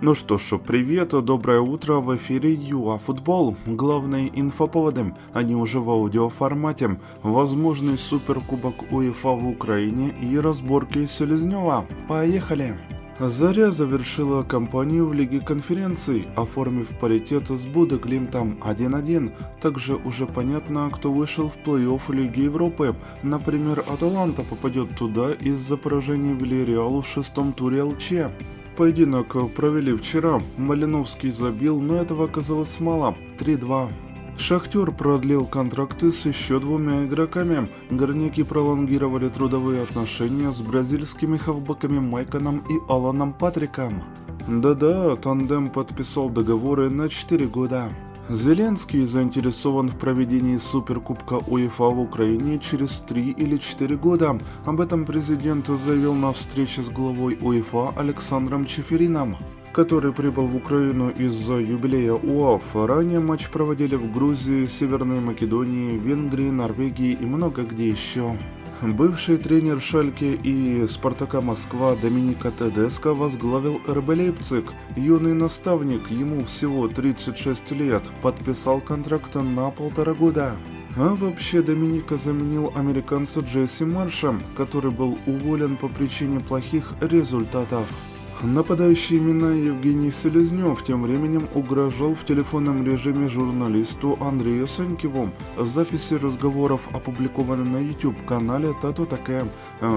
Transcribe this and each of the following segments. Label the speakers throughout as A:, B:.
A: Ну что ж, привет, доброе утро, в эфире ЮА Футбол. Главные инфоповоды, они уже в аудиоформате. Возможный суперкубок УЕФА в Украине и разборки Селезнева. Поехали! Заря завершила кампанию в Лиге конференций, оформив паритет с Будеглимтом 1-1. Также уже понятно, кто вышел в плей-офф Лиги Европы. Например, Аталанта попадет туда из-за поражения Вильяреалу в шестом туре ЛЧ. Поединок провели вчера. Малиновский забил, но этого оказалось мало. 3-2. Шахтер продлил контракты с еще двумя игроками. Горняки пролонгировали трудовые отношения с бразильскими хавбаками Майконом и Аланом Патриком. Да-да, тандем подписал договоры на 4 года. Зеленский заинтересован в проведении Суперкубка УЕФА в Украине через 3 или 4 года. Об этом президент заявил на встрече с главой УЕФА Александром Чеферином который прибыл в Украину из-за юбилея УАФ. Ранее матч проводили в Грузии, Северной Македонии, Венгрии, Норвегии и много где еще. Бывший тренер Шальке и Спартака Москва Доминика Тедеско возглавил РБ Лейпциг. Юный наставник, ему всего 36 лет, подписал контракт на полтора года. А вообще Доминика заменил американца Джесси Марша, который был уволен по причине плохих результатов. Нападающий именно Евгений Селезнев тем временем угрожал в телефонном режиме журналисту Андрею Сенькиву. Записи разговоров опубликованы на YouTube-канале «Тату такая».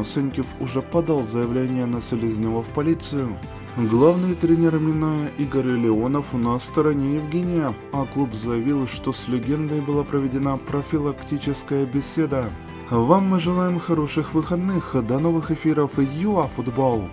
A: Сенькив уже подал заявление на Селезнева в полицию. Главный тренер Миная Игорь Леонов на стороне Евгения, а клуб заявил, что с легендой была проведена профилактическая беседа. Вам мы желаем хороших выходных, до новых эфиров ЮА Футбол!